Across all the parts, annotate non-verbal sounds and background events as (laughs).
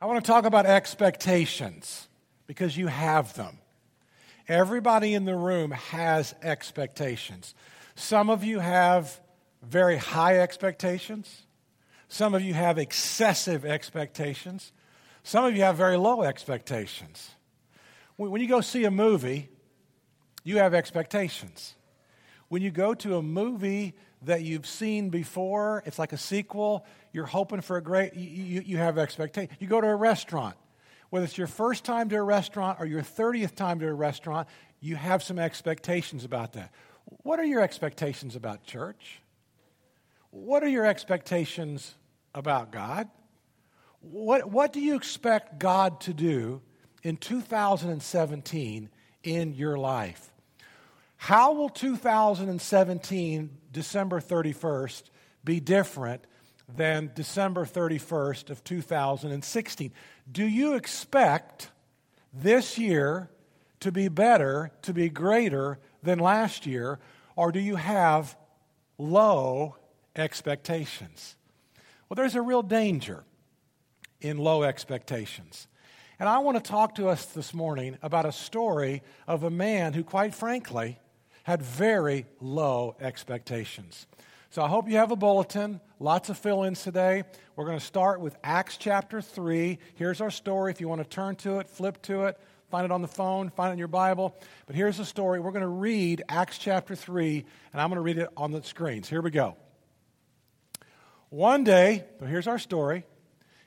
I want to talk about expectations because you have them. Everybody in the room has expectations. Some of you have very high expectations. Some of you have excessive expectations. Some of you have very low expectations. When you go see a movie, you have expectations. When you go to a movie that you've seen before, it's like a sequel, you're hoping for a great, you, you have expectations. You go to a restaurant, whether it's your first time to a restaurant or your 30th time to a restaurant, you have some expectations about that. What are your expectations about church? What are your expectations about God? What, what do you expect God to do in 2017 in your life? How will 2017, December 31st, be different than December 31st of 2016? Do you expect this year to be better, to be greater than last year, or do you have low expectations? Well, there's a real danger in low expectations. And I want to talk to us this morning about a story of a man who, quite frankly, had very low expectations. So I hope you have a bulletin, lots of fill ins today. We're going to start with Acts chapter 3. Here's our story. If you want to turn to it, flip to it, find it on the phone, find it in your Bible. But here's the story. We're going to read Acts chapter 3, and I'm going to read it on the screens. Here we go. One day, so here's our story.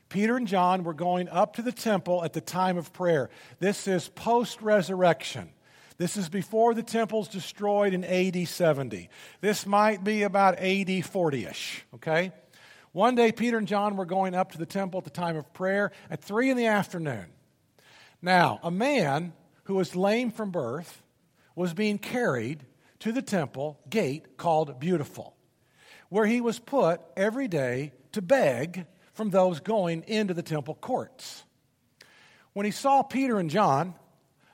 Peter and John were going up to the temple at the time of prayer. This is post resurrection. This is before the temple's destroyed in AD 70. This might be about AD 40 ish, okay? One day, Peter and John were going up to the temple at the time of prayer at 3 in the afternoon. Now, a man who was lame from birth was being carried to the temple gate called Beautiful, where he was put every day to beg from those going into the temple courts. When he saw Peter and John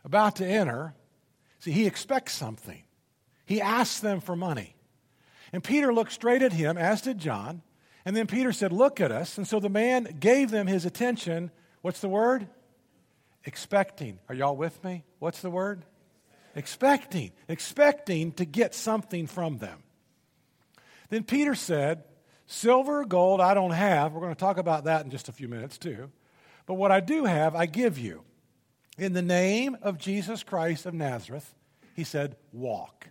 about to enter, See, he expects something. He asks them for money. And Peter looked straight at him, as did John. And then Peter said, Look at us. And so the man gave them his attention. What's the word? Expecting. Are y'all with me? What's the word? Expecting. Expecting to get something from them. Then Peter said, Silver or gold I don't have. We're going to talk about that in just a few minutes, too. But what I do have, I give you. In the name of Jesus Christ of Nazareth, he said, Walk.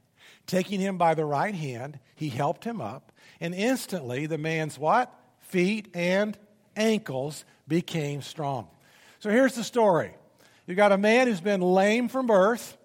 Taking him by the right hand, he helped him up, and instantly the man's what? Feet and ankles became strong. So here's the story. You've got a man who's been lame from birth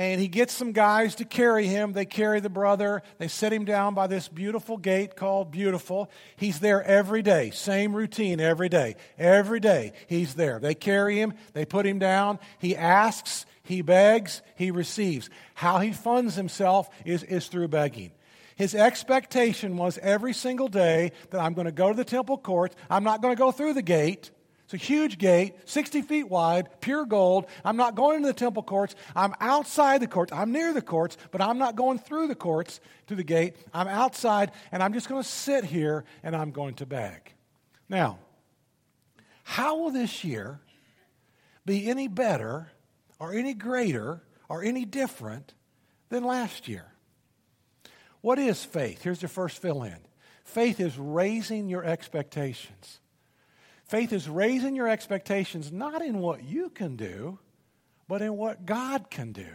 and he gets some guys to carry him. They carry the brother. They set him down by this beautiful gate called Beautiful. He's there every day, same routine every day. Every day he's there. They carry him, they put him down. He asks, he begs, he receives. How he funds himself is, is through begging. His expectation was every single day that I'm going to go to the temple court, I'm not going to go through the gate. It's a huge gate, 60 feet wide, pure gold. I'm not going into the temple courts. I'm outside the courts. I'm near the courts, but I'm not going through the courts to the gate. I'm outside, and I'm just going to sit here and I'm going to beg. Now, how will this year be any better or any greater or any different than last year? What is faith? Here's your first fill in faith is raising your expectations. Faith is raising your expectations not in what you can do, but in what God can do.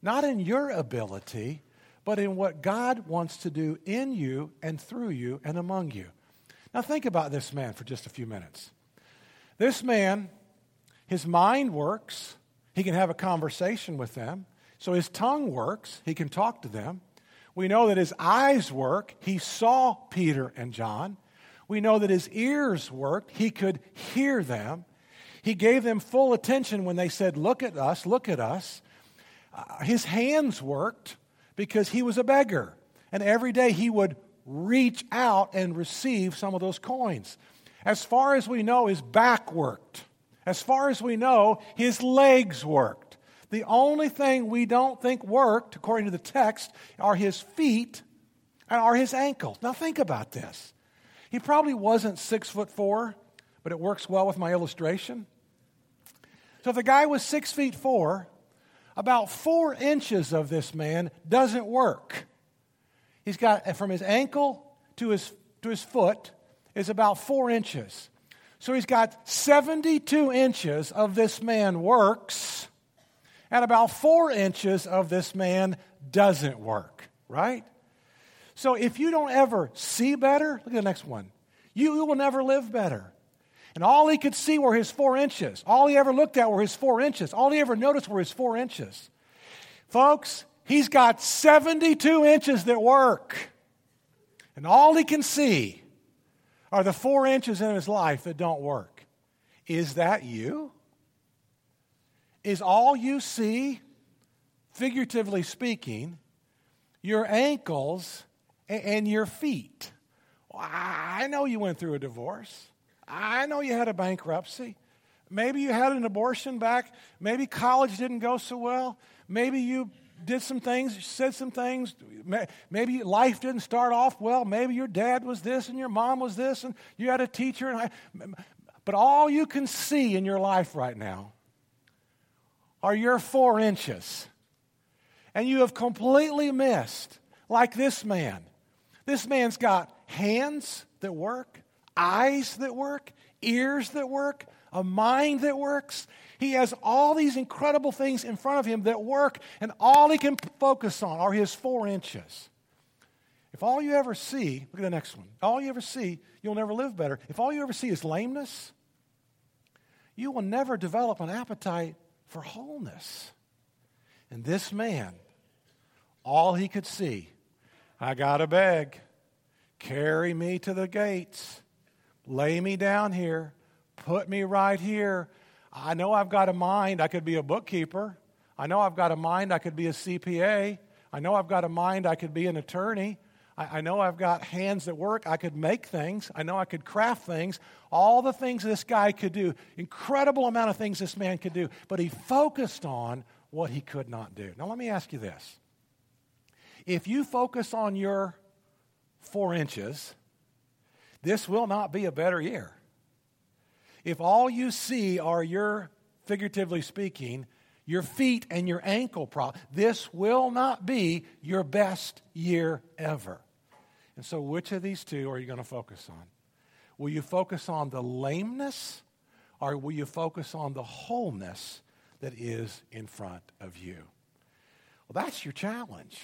Not in your ability, but in what God wants to do in you and through you and among you. Now, think about this man for just a few minutes. This man, his mind works, he can have a conversation with them. So his tongue works, he can talk to them. We know that his eyes work. He saw Peter and John. We know that his ears worked, he could hear them. He gave them full attention when they said, Look at us, look at us. Uh, his hands worked because he was a beggar. And every day he would reach out and receive some of those coins. As far as we know, his back worked. As far as we know, his legs worked. The only thing we don't think worked, according to the text, are his feet and are his ankles. Now think about this. He probably wasn't six foot four, but it works well with my illustration. So if the guy was six feet four, about four inches of this man doesn't work. He's got from his ankle to his, to his foot is about four inches. So he's got 72 inches of this man works, and about four inches of this man doesn't work, right? So if you don't ever see better, look at the next one. You, will never live better. And all he could see were his four inches. All he ever looked at were his four inches. All he ever noticed were his four inches. Folks, he's got 72 inches that work. And all he can see are the four inches in his life that don't work. Is that you? Is all you see, figuratively speaking, your ankles and your feet? I know you went through a divorce. I know you had a bankruptcy. Maybe you had an abortion back. Maybe college didn't go so well. Maybe you did some things, said some things. Maybe life didn't start off well. Maybe your dad was this and your mom was this and you had a teacher. And I, but all you can see in your life right now are your four inches. And you have completely missed, like this man. This man's got hands that work, eyes that work, ears that work, a mind that works. He has all these incredible things in front of him that work, and all he can focus on are his four inches. If all you ever see, look at the next one, all you ever see, you'll never live better. If all you ever see is lameness, you will never develop an appetite for wholeness. And this man, all he could see, I got to beg, carry me to the gates, lay me down here, put me right here. I know I've got a mind, I could be a bookkeeper. I know I've got a mind, I could be a CPA. I know I've got a mind, I could be an attorney. I, I know I've got hands that work, I could make things. I know I could craft things. All the things this guy could do, incredible amount of things this man could do, but he focused on what he could not do. Now, let me ask you this. If you focus on your four inches, this will not be a better year. If all you see are your, figuratively speaking, your feet and your ankle problem, this will not be your best year ever. And so, which of these two are you going to focus on? Will you focus on the lameness or will you focus on the wholeness that is in front of you? Well, that's your challenge.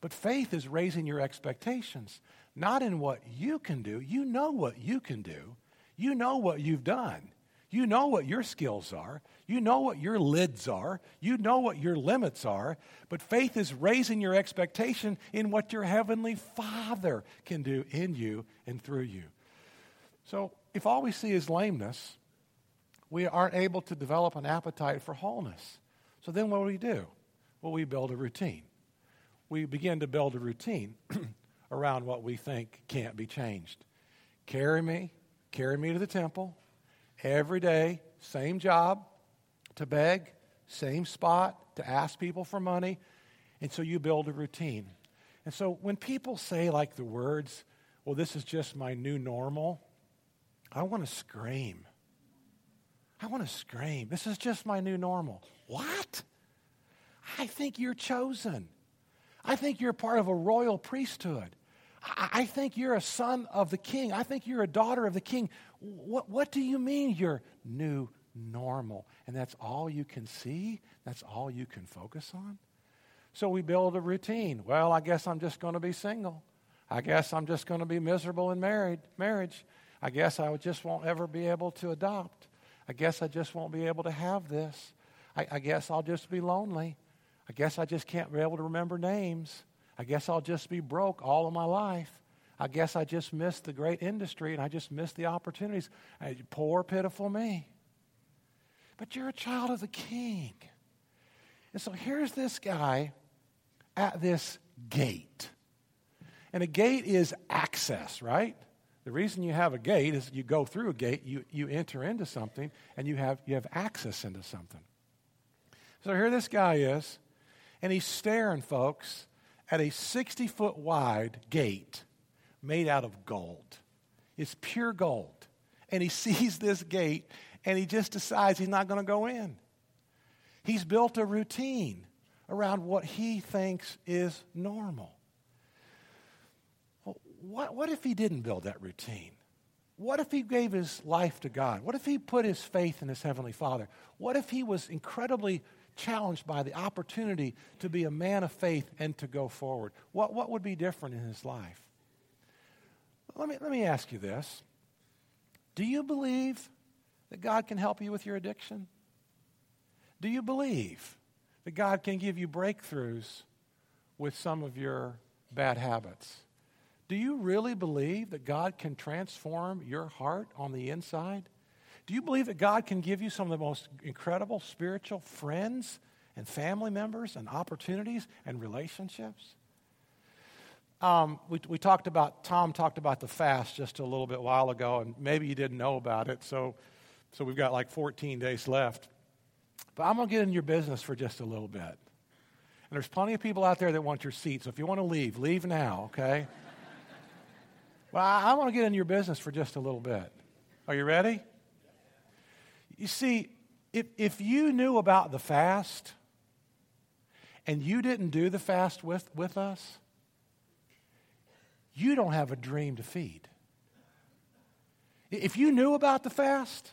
But faith is raising your expectations, not in what you can do. You know what you can do. You know what you've done. You know what your skills are. You know what your lids are. You know what your limits are. But faith is raising your expectation in what your heavenly Father can do in you and through you. So if all we see is lameness, we aren't able to develop an appetite for wholeness. So then what do we do? Well, we build a routine. We begin to build a routine (clears throat) around what we think can't be changed. Carry me, carry me to the temple every day, same job to beg, same spot to ask people for money. And so you build a routine. And so when people say, like the words, well, this is just my new normal, I want to scream. I want to scream. This is just my new normal. What? I think you're chosen. I think you're part of a royal priesthood. I think you're a son of the king. I think you're a daughter of the king. What, what do you mean you're new normal? And that's all you can see? That's all you can focus on? So we build a routine. Well, I guess I'm just going to be single. I guess I'm just going to be miserable in married, marriage. I guess I just won't ever be able to adopt. I guess I just won't be able to have this. I, I guess I'll just be lonely. I guess I just can't be able to remember names. I guess I'll just be broke all of my life. I guess I just missed the great industry and I just missed the opportunities. Uh, poor, pitiful me. But you're a child of the king. And so here's this guy at this gate. And a gate is access, right? The reason you have a gate is you go through a gate, you, you enter into something, and you have, you have access into something. So here this guy is, and he's staring, folks, at a 60 foot wide gate made out of gold. It's pure gold. and he (laughs) sees this gate and he just decides he's not going to go in. He's built a routine around what he thinks is normal. What, what if he didn't build that routine? What if he gave his life to God? What if he put his faith in his Heavenly Father? What if he was incredibly challenged by the opportunity to be a man of faith and to go forward? What, what would be different in his life? Let me, let me ask you this Do you believe that God can help you with your addiction? Do you believe that God can give you breakthroughs with some of your bad habits? Do you really believe that God can transform your heart on the inside? Do you believe that God can give you some of the most incredible spiritual friends and family members and opportunities and relationships? Um, we, we talked about, Tom talked about the fast just a little bit while ago, and maybe you didn't know about it, so, so we've got like 14 days left. But I'm going to get in your business for just a little bit. And there's plenty of people out there that want your seat, so if you want to leave, leave now, okay? (laughs) well, I, I want to get in your business for just a little bit. Are you ready? You see, if, if you knew about the fast and you didn't do the fast with, with us, you don't have a dream to feed. If you knew about the fast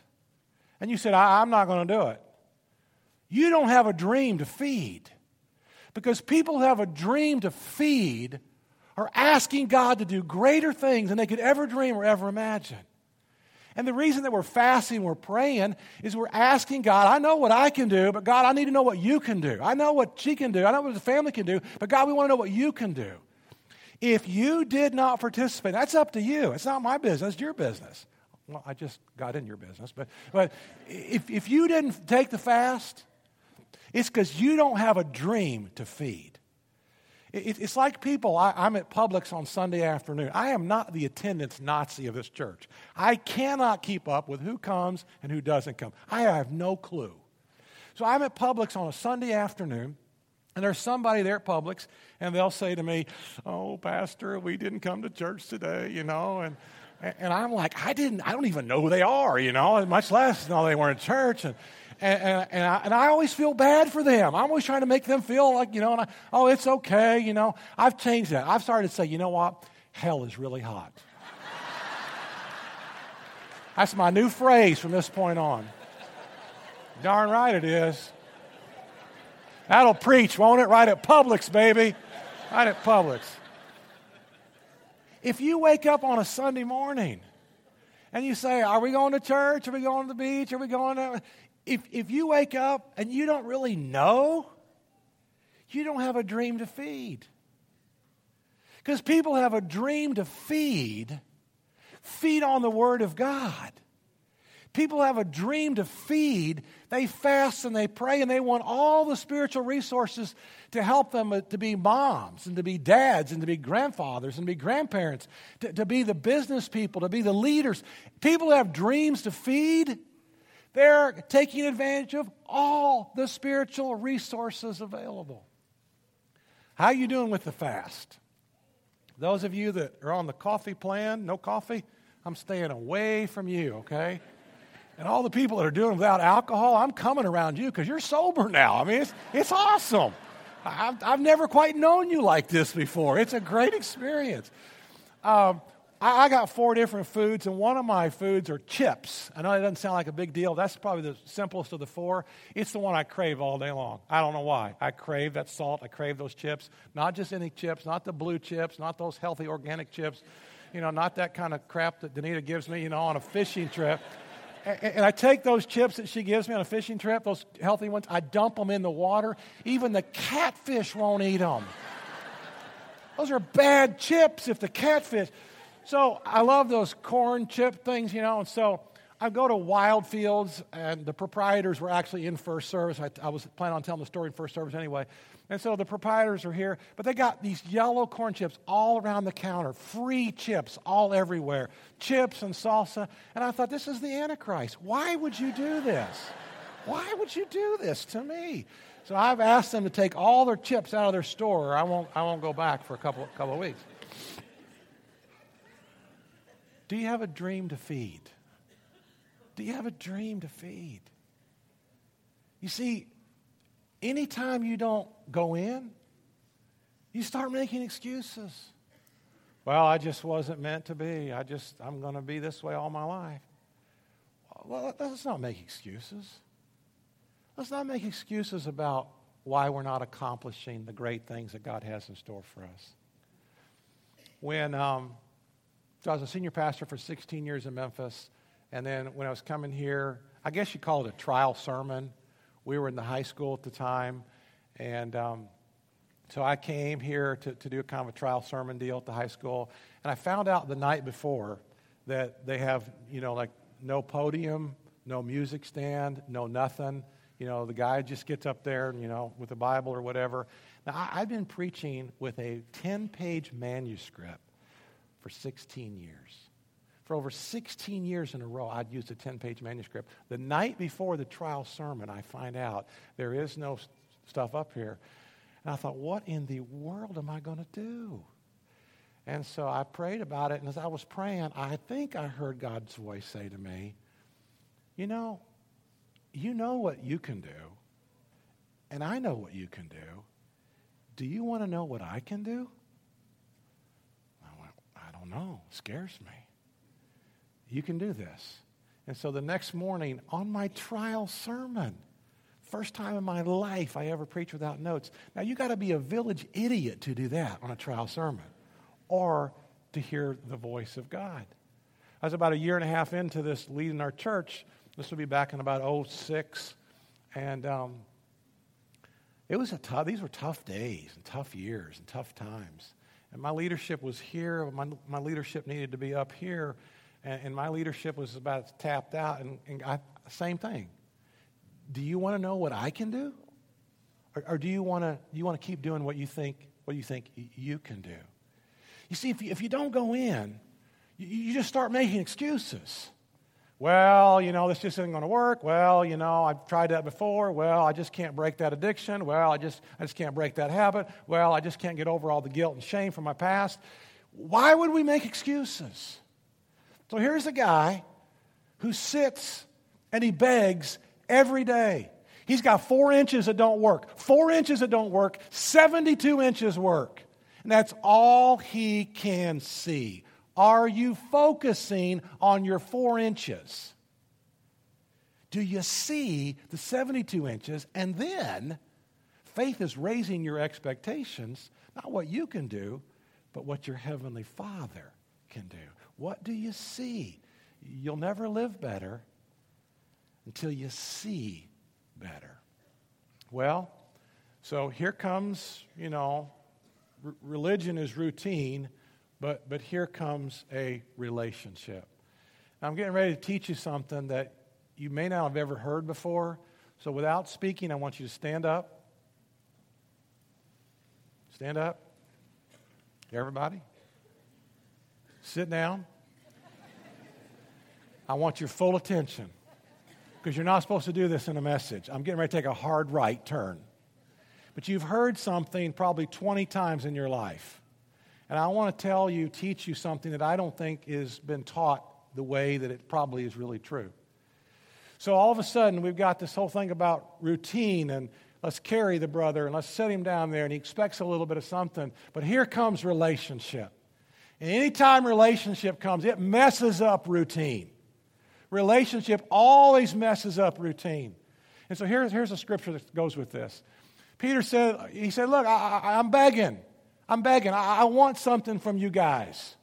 and you said, I, am not going to do it, you don't have a dream to feed. Because people who have a dream to feed are asking God to do greater things than they could ever dream or ever imagine. And the reason that we're fasting, we're praying, is we're asking God, I know what I can do, but God, I need to know what you can do. I know what she can do. I know what the family can do, but God, we want to know what you can do. If you did not participate, that's up to you. It's not my business, it's your business. Well, I just got in your business, but, but if, if you didn't take the fast, it's because you don't have a dream to feed. It, it's like people, I, I'm at Publix on Sunday afternoon. I am not the attendance Nazi of this church. I cannot keep up with who comes and who doesn't come. I have no clue. So I'm at Publix on a Sunday afternoon. And there's somebody there at Publix, and they'll say to me, Oh, Pastor, we didn't come to church today, you know. And, and I'm like, I didn't, I don't even know who they are, you know, much less know they weren't in church. And, and, and, and, I, and I always feel bad for them. I'm always trying to make them feel like, you know, I, oh, it's okay, you know. I've changed that. I've started to say, you know what? Hell is really hot. (laughs) That's my new phrase from this point on. Darn right it is. That'll preach, won't it? Right at Publix, baby. Right at Publix. If you wake up on a Sunday morning and you say, Are we going to church? Are we going to the beach? Are we going to if, if you wake up and you don't really know, you don't have a dream to feed. Because people have a dream to feed, feed on the Word of God. People have a dream to feed. They fast and they pray and they want all the spiritual resources to help them uh, to be moms and to be dads and to be grandfathers and to be grandparents, to, to be the business people, to be the leaders. People have dreams to feed. They're taking advantage of all the spiritual resources available. How are you doing with the fast? Those of you that are on the coffee plan, no coffee, I'm staying away from you, okay? And all the people that are doing without alcohol, I'm coming around you because you're sober now. I mean, it's, it's awesome. I've, I've never quite known you like this before. It's a great experience. Um, I, I got four different foods, and one of my foods are chips. I know it doesn't sound like a big deal. That's probably the simplest of the four. It's the one I crave all day long. I don't know why. I crave that salt. I crave those chips. Not just any chips, not the blue chips, not those healthy organic chips. You know, not that kind of crap that Danita gives me, you know, on a fishing trip. and I take those chips that she gives me on a fishing trip, those healthy ones, I dump them in the water. Even the catfish won't eat them. Those are bad chips if the catfish. So I love those corn chip things, you know, and so I go to Wild Fields, and the proprietors were actually in first service. I, I, was planning on telling the story in first service anyway. And so the proprietors are here, but they got these yellow corn chips all around the counter, free chips all everywhere, chips and salsa. And I thought, this is the Antichrist. Why would you do this? Why would you do this to me? So I've asked them to take all their chips out of their store, or I won't, I won't go back for a couple, couple of weeks. Do you have a dream to feed? Do you have a dream to feed? You see, anytime you don't go in, you start making excuses. Well, I just wasn't meant to be. I just, I'm going to be this way all my life. Well, let's not make excuses. Let's not make excuses about why we're not accomplishing the great things that God has in store for us. When um, so I was a senior pastor for 16 years in Memphis, and then when I was coming here, I guess you call it a trial sermon. We were in the high school at the time, and um, so I came here to, to do a kind of a trial sermon deal at the high school, and I found out the night before that they have, you know, like no podium, no music stand, no nothing. You know, the guy just gets up there, you know, with a Bible or whatever. Now, I, I've been preaching with a 10 page manuscript for 16 years. For over 16 years in a row, I'd used a 10 page manuscript. The night before the trial sermon, I find out there is no stuff up here. And I thought, what in the world am I going to do? And so I prayed about it. And as I was praying, I think I heard God's voice say to me, You know, you know what you can do, and I know what you can do. Do you want to know what I can do? Don't know. Scares me. You can do this. And so the next morning, on my trial sermon, first time in my life I ever preached without notes. Now, you got to be a village idiot to do that on a trial sermon or to hear the voice of God. I was about a year and a half into this leading our church. This would be back in about 06. And um, it was a tough, these were tough days and tough years and tough times. And my leadership was here. My, my leadership needed to be up here. And, and my leadership was about tapped out. And, and I, same thing. Do you want to know what I can do? Or, or do you want to you want to keep doing what you think what you think you can do? You see, if you, if you don't go in, you, you just start making excuses. Well, you know, this just isn't going to work. Well, you know, I've tried that before. Well, I just can't break that addiction. Well, I just, I just can't break that habit. Well, I just can't get over all the guilt and shame from my past. Why would we make excuses? So here's a guy who sits and he begs every day. He's got four inches that don't work, four inches that don't work, 72 inches work. And that's all he can see. Are you focusing on your four inches? Do you see the 72 inches? And then faith is raising your expectations, not what you can do, but what your Heavenly Father can do. What do you see? You'll never live better until you see better. Well, so here comes, you know, r- religion is routine but, but here comes a relationship. I'm getting ready to teach you something that you may not have ever heard before. So, without speaking, I want you to stand up. Stand up. Everybody. Sit down. I want your full attention because you're not supposed to do this in a message. I'm getting ready to take a hard right turn. But you've heard something probably 20 times in your life. And I want to tell you, teach you something that I don't think has been taught the way that it probably is really true. So all of a sudden, we've got this whole thing about routine and let's carry the brother and let's set him down there and he expects a little bit of something. But here comes relationship. And anytime relationship comes, it messes up routine. Relationship always messes up routine. And so here's, here's a scripture that goes with this. Peter said, he said, look, I, I, I'm begging. I'm begging. I, I want something from you guys.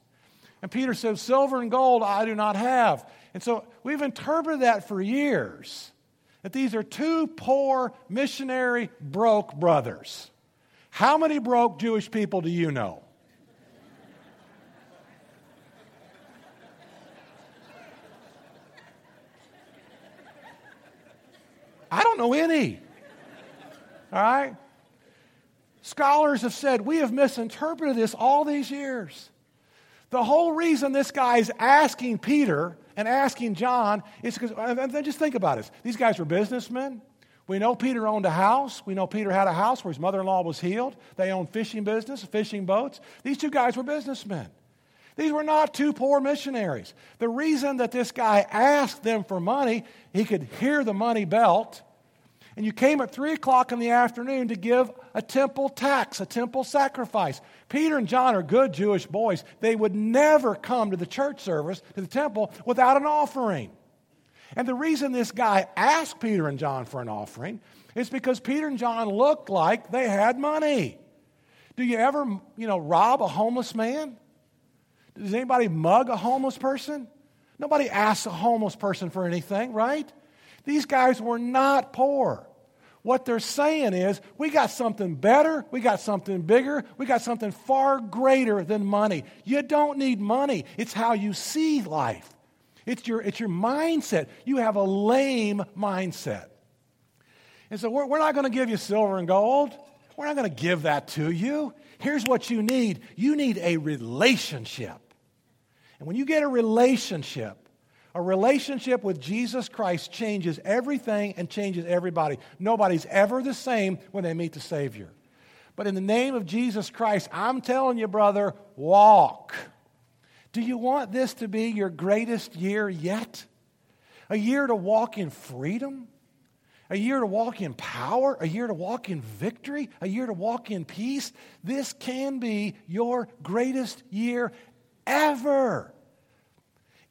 And Peter says, Silver and gold I do not have. And so we've interpreted that for years that these are two poor, missionary, broke brothers. How many broke Jewish people do you know? I don't know any. All right? Scholars have said we have misinterpreted this all these years. The whole reason this guy is asking Peter and asking John is because, and just think about it. These guys were businessmen. We know Peter owned a house. We know Peter had a house where his mother in law was healed. They owned fishing business, fishing boats. These two guys were businessmen. These were not two poor missionaries. The reason that this guy asked them for money, he could hear the money belt. And you came at 3 o'clock in the afternoon to give a temple tax, a temple sacrifice. Peter and John are good Jewish boys. They would never come to the church service, to the temple, without an offering. And the reason this guy asked Peter and John for an offering is because Peter and John looked like they had money. Do you ever, you know, rob a homeless man? Does anybody mug a homeless person? Nobody asks a homeless person for anything, right? These guys were not poor. What they're saying is, we got something better, we got something bigger, we got something far greater than money. You don't need money, it's how you see life. It's your, it's your mindset. You have a lame mindset. And so we're, we're not going to give you silver and gold. We're not going to give that to you. Here's what you need you need a relationship. And when you get a relationship, a relationship with Jesus Christ changes everything and changes everybody. Nobody's ever the same when they meet the Savior. But in the name of Jesus Christ, I'm telling you, brother, walk. Do you want this to be your greatest year yet? A year to walk in freedom? A year to walk in power? A year to walk in victory? A year to walk in peace? This can be your greatest year ever.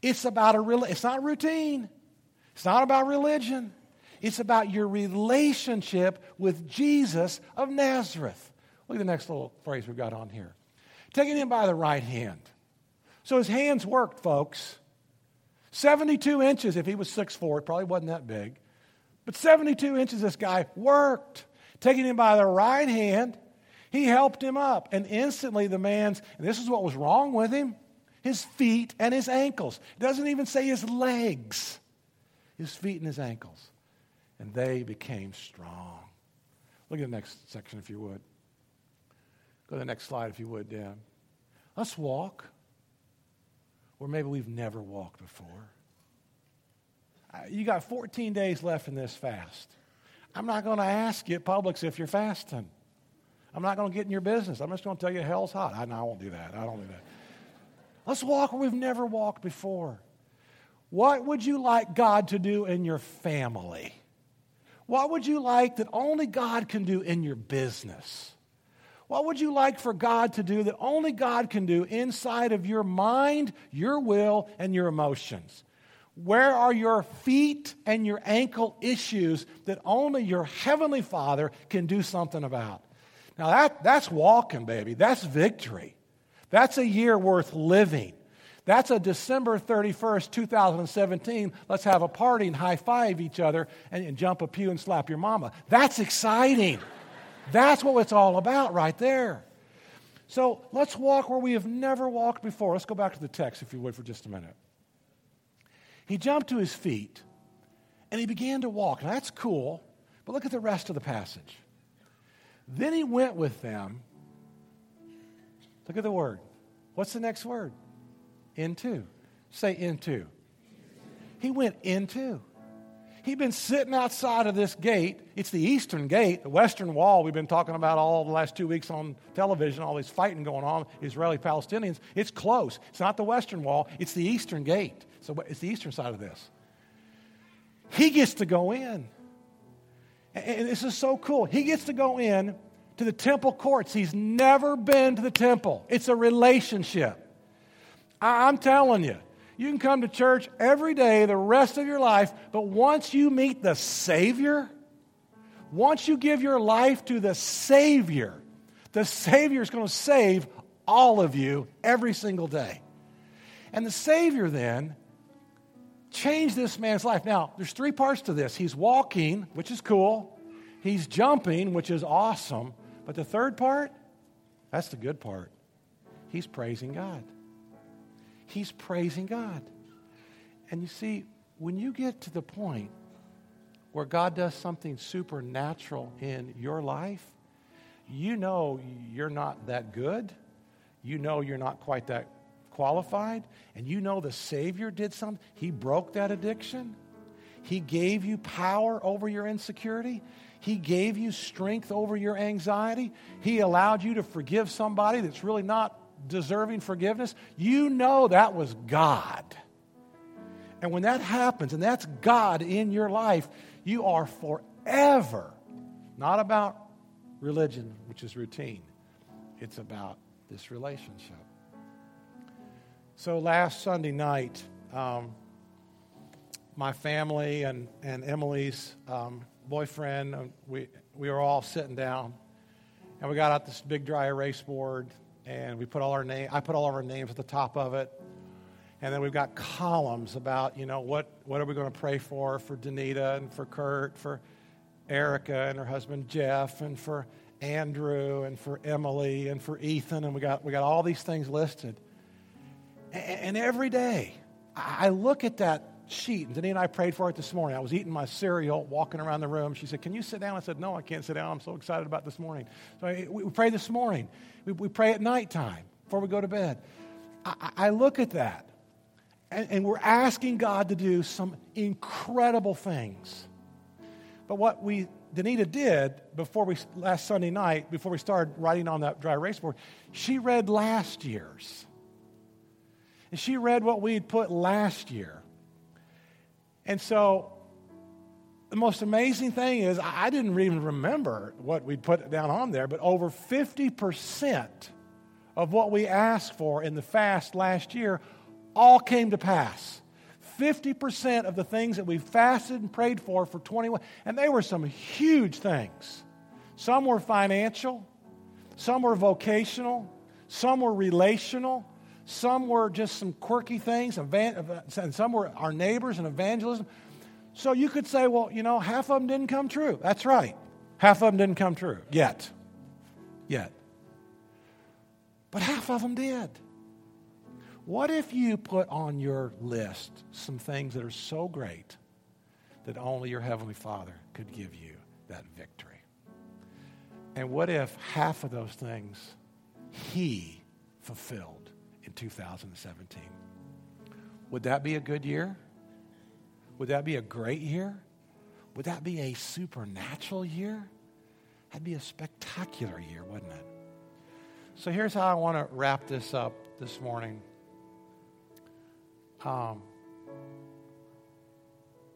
It's about a real, it's not routine. It's not about religion. It's about your relationship with Jesus of Nazareth. Look at the next little phrase we've got on here. Taking him by the right hand. So his hands worked, folks. 72 inches if he was 6'4, it probably wasn't that big. But 72 inches, this guy worked. Taking him by the right hand, he helped him up. And instantly, the man's, and this is what was wrong with him his feet and his ankles. It doesn't even say his legs, his feet and his ankles. And they became strong. Look at the next section, if you would. Go to the next slide, if you would, Dan. Let's walk where maybe we've never walked before. You got 14 days left in this fast. I'm not going to ask you at Publix if you're fasting. I'm not going to get in your business. I'm just going to tell you hell's hot. I, no, I won't do that. I don't do that. Let's walk where we've never walked before. What would you like God to do in your family? What would you like that only God can do in your business? What would you like for God to do that only God can do inside of your mind, your will, and your emotions? Where are your feet and your ankle issues that only your Heavenly Father can do something about? Now, that, that's walking, baby. That's victory. That's a year worth living. That's a December 31st, 2017. Let's have a party and high five each other and, and jump a pew and slap your mama. That's exciting. That's what it's all about right there. So let's walk where we have never walked before. Let's go back to the text, if you would, for just a minute. He jumped to his feet and he began to walk. Now that's cool, but look at the rest of the passage. Then he went with them. Look at the word. What's the next word? Into. Say into. He went into. He'd been sitting outside of this gate. It's the eastern gate, the western wall we've been talking about all the last two weeks on television, all this fighting going on, Israeli Palestinians. It's close. It's not the western wall, it's the eastern gate. So it's the eastern side of this. He gets to go in. And this is so cool. He gets to go in to the temple courts. He's never been to the temple. It's a relationship. I'm telling you, you can come to church every day the rest of your life, but once you meet the Savior, once you give your life to the Savior, the Savior is going to save all of you every single day. And the Savior then changed this man's life. Now, there's three parts to this. He's walking, which is cool. He's jumping, which is awesome. But the third part, that's the good part. He's praising God. He's praising God. And you see, when you get to the point where God does something supernatural in your life, you know you're not that good. You know you're not quite that qualified. And you know the Savior did something. He broke that addiction. He gave you power over your insecurity. He gave you strength over your anxiety. He allowed you to forgive somebody that's really not deserving forgiveness, you know that was God. And when that happens, and that's God in your life, you are forever not about religion, which is routine, it's about this relationship. So last Sunday night, um, my family and, and Emily's um, boyfriend, we, we were all sitting down, and we got out this big dry erase board, and we put all our name. I put all of our names at the top of it, and then we've got columns about you know what what are we going to pray for for Danita and for Kurt, for Erica and her husband Jeff, and for Andrew and for Emily and for Ethan, and we got we got all these things listed. And, and every day, I look at that sheet. And Denise and I prayed for it this morning. I was eating my cereal, walking around the room. She said, Can you sit down? I said, No, I can't sit down. I'm so excited about this morning. So I, we, we pray this morning. We, we, pray at nighttime before we go to bed. I, I look at that, and, and we're asking God to do some incredible things. But what we Danita did before we last Sunday night, before we started writing on that dry erase board, she read last year's. And she read what we had put last year. And so the most amazing thing is, I didn't even remember what we'd put down on there, but over 50% of what we asked for in the fast last year all came to pass. 50% of the things that we fasted and prayed for for 21, and they were some huge things. Some were financial, some were vocational, some were relational, some were just some quirky things, and some were our neighbors and evangelism. So you could say, well, you know, half of them didn't come true. That's right. Half of them didn't come true yet. Yet. But half of them did. What if you put on your list some things that are so great that only your Heavenly Father could give you that victory? And what if half of those things He fulfilled? In 2017. Would that be a good year? Would that be a great year? Would that be a supernatural year? That'd be a spectacular year, wouldn't it? So here's how I want to wrap this up this morning. Um,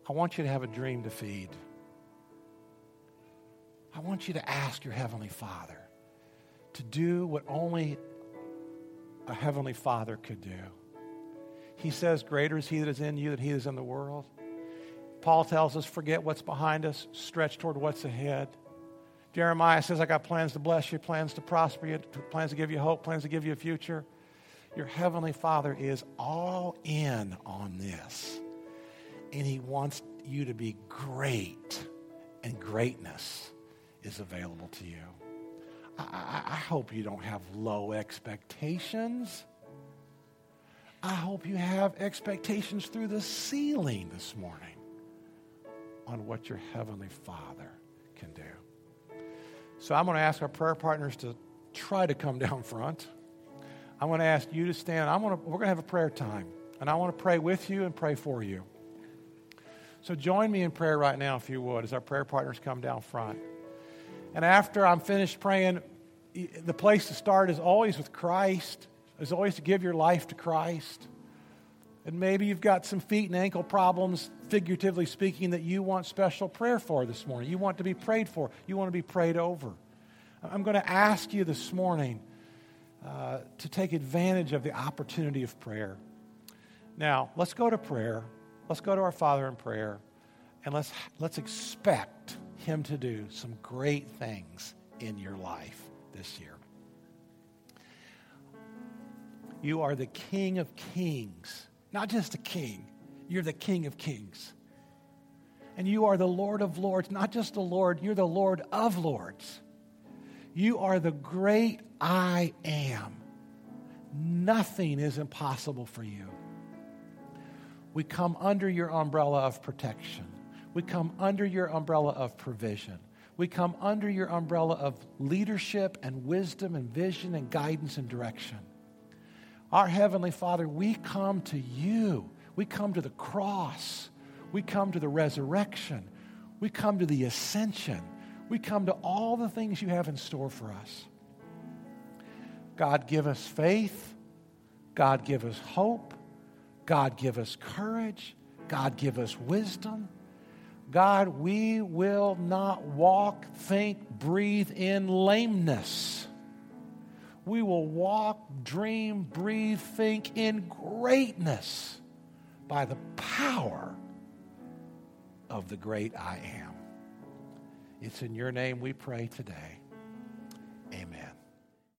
I want you to have a dream to feed. I want you to ask your Heavenly Father to do what only a heavenly father could do. He says, Greater is he that is in you than he that is in the world. Paul tells us, Forget what's behind us, stretch toward what's ahead. Jeremiah says, I got plans to bless you, plans to prosper you, plans to give you hope, plans to give you a future. Your heavenly father is all in on this. And he wants you to be great, and greatness is available to you. I, I hope you don't have low expectations. I hope you have expectations through the ceiling this morning on what your Heavenly Father can do. So I'm going to ask our prayer partners to try to come (laughs) down front. I'm going to ask you to stand. I'm going to, we're going to have a prayer time, and I want to pray with you and pray for you. So join me in prayer right now, if you would, as our prayer partners come down front. And after I'm finished praying, the place to start is always with Christ, is always to give your life to Christ. And maybe you've got some feet and ankle problems, figuratively speaking, that you want special prayer for this morning. You want to be prayed for, you want to be prayed over. I'm going to ask you this morning uh, to take advantage of the opportunity of prayer. Now, let's go to prayer. Let's go to our Father in prayer, and let's, let's expect him to do some great things in your life this year. You are the King of Kings, not just a king, you're the King of Kings. And you are the Lord of Lords, not just the Lord, you're the Lord of Lords. You are the great I am. Nothing is impossible for you. We come under your umbrella of protection. We come under your umbrella of provision. We come under your umbrella of leadership and wisdom and vision and guidance and direction. Our Heavenly Father, we come to you. We come to the cross. We come to the resurrection. We come to the ascension. We come to all the things you have in store for us. God, give us faith. God, give us hope. God, give us courage. God, give us wisdom. God, we will not walk, think, breathe in lameness. We will walk, dream, breathe, think in greatness by the power of the great I am. It's in your name we pray today.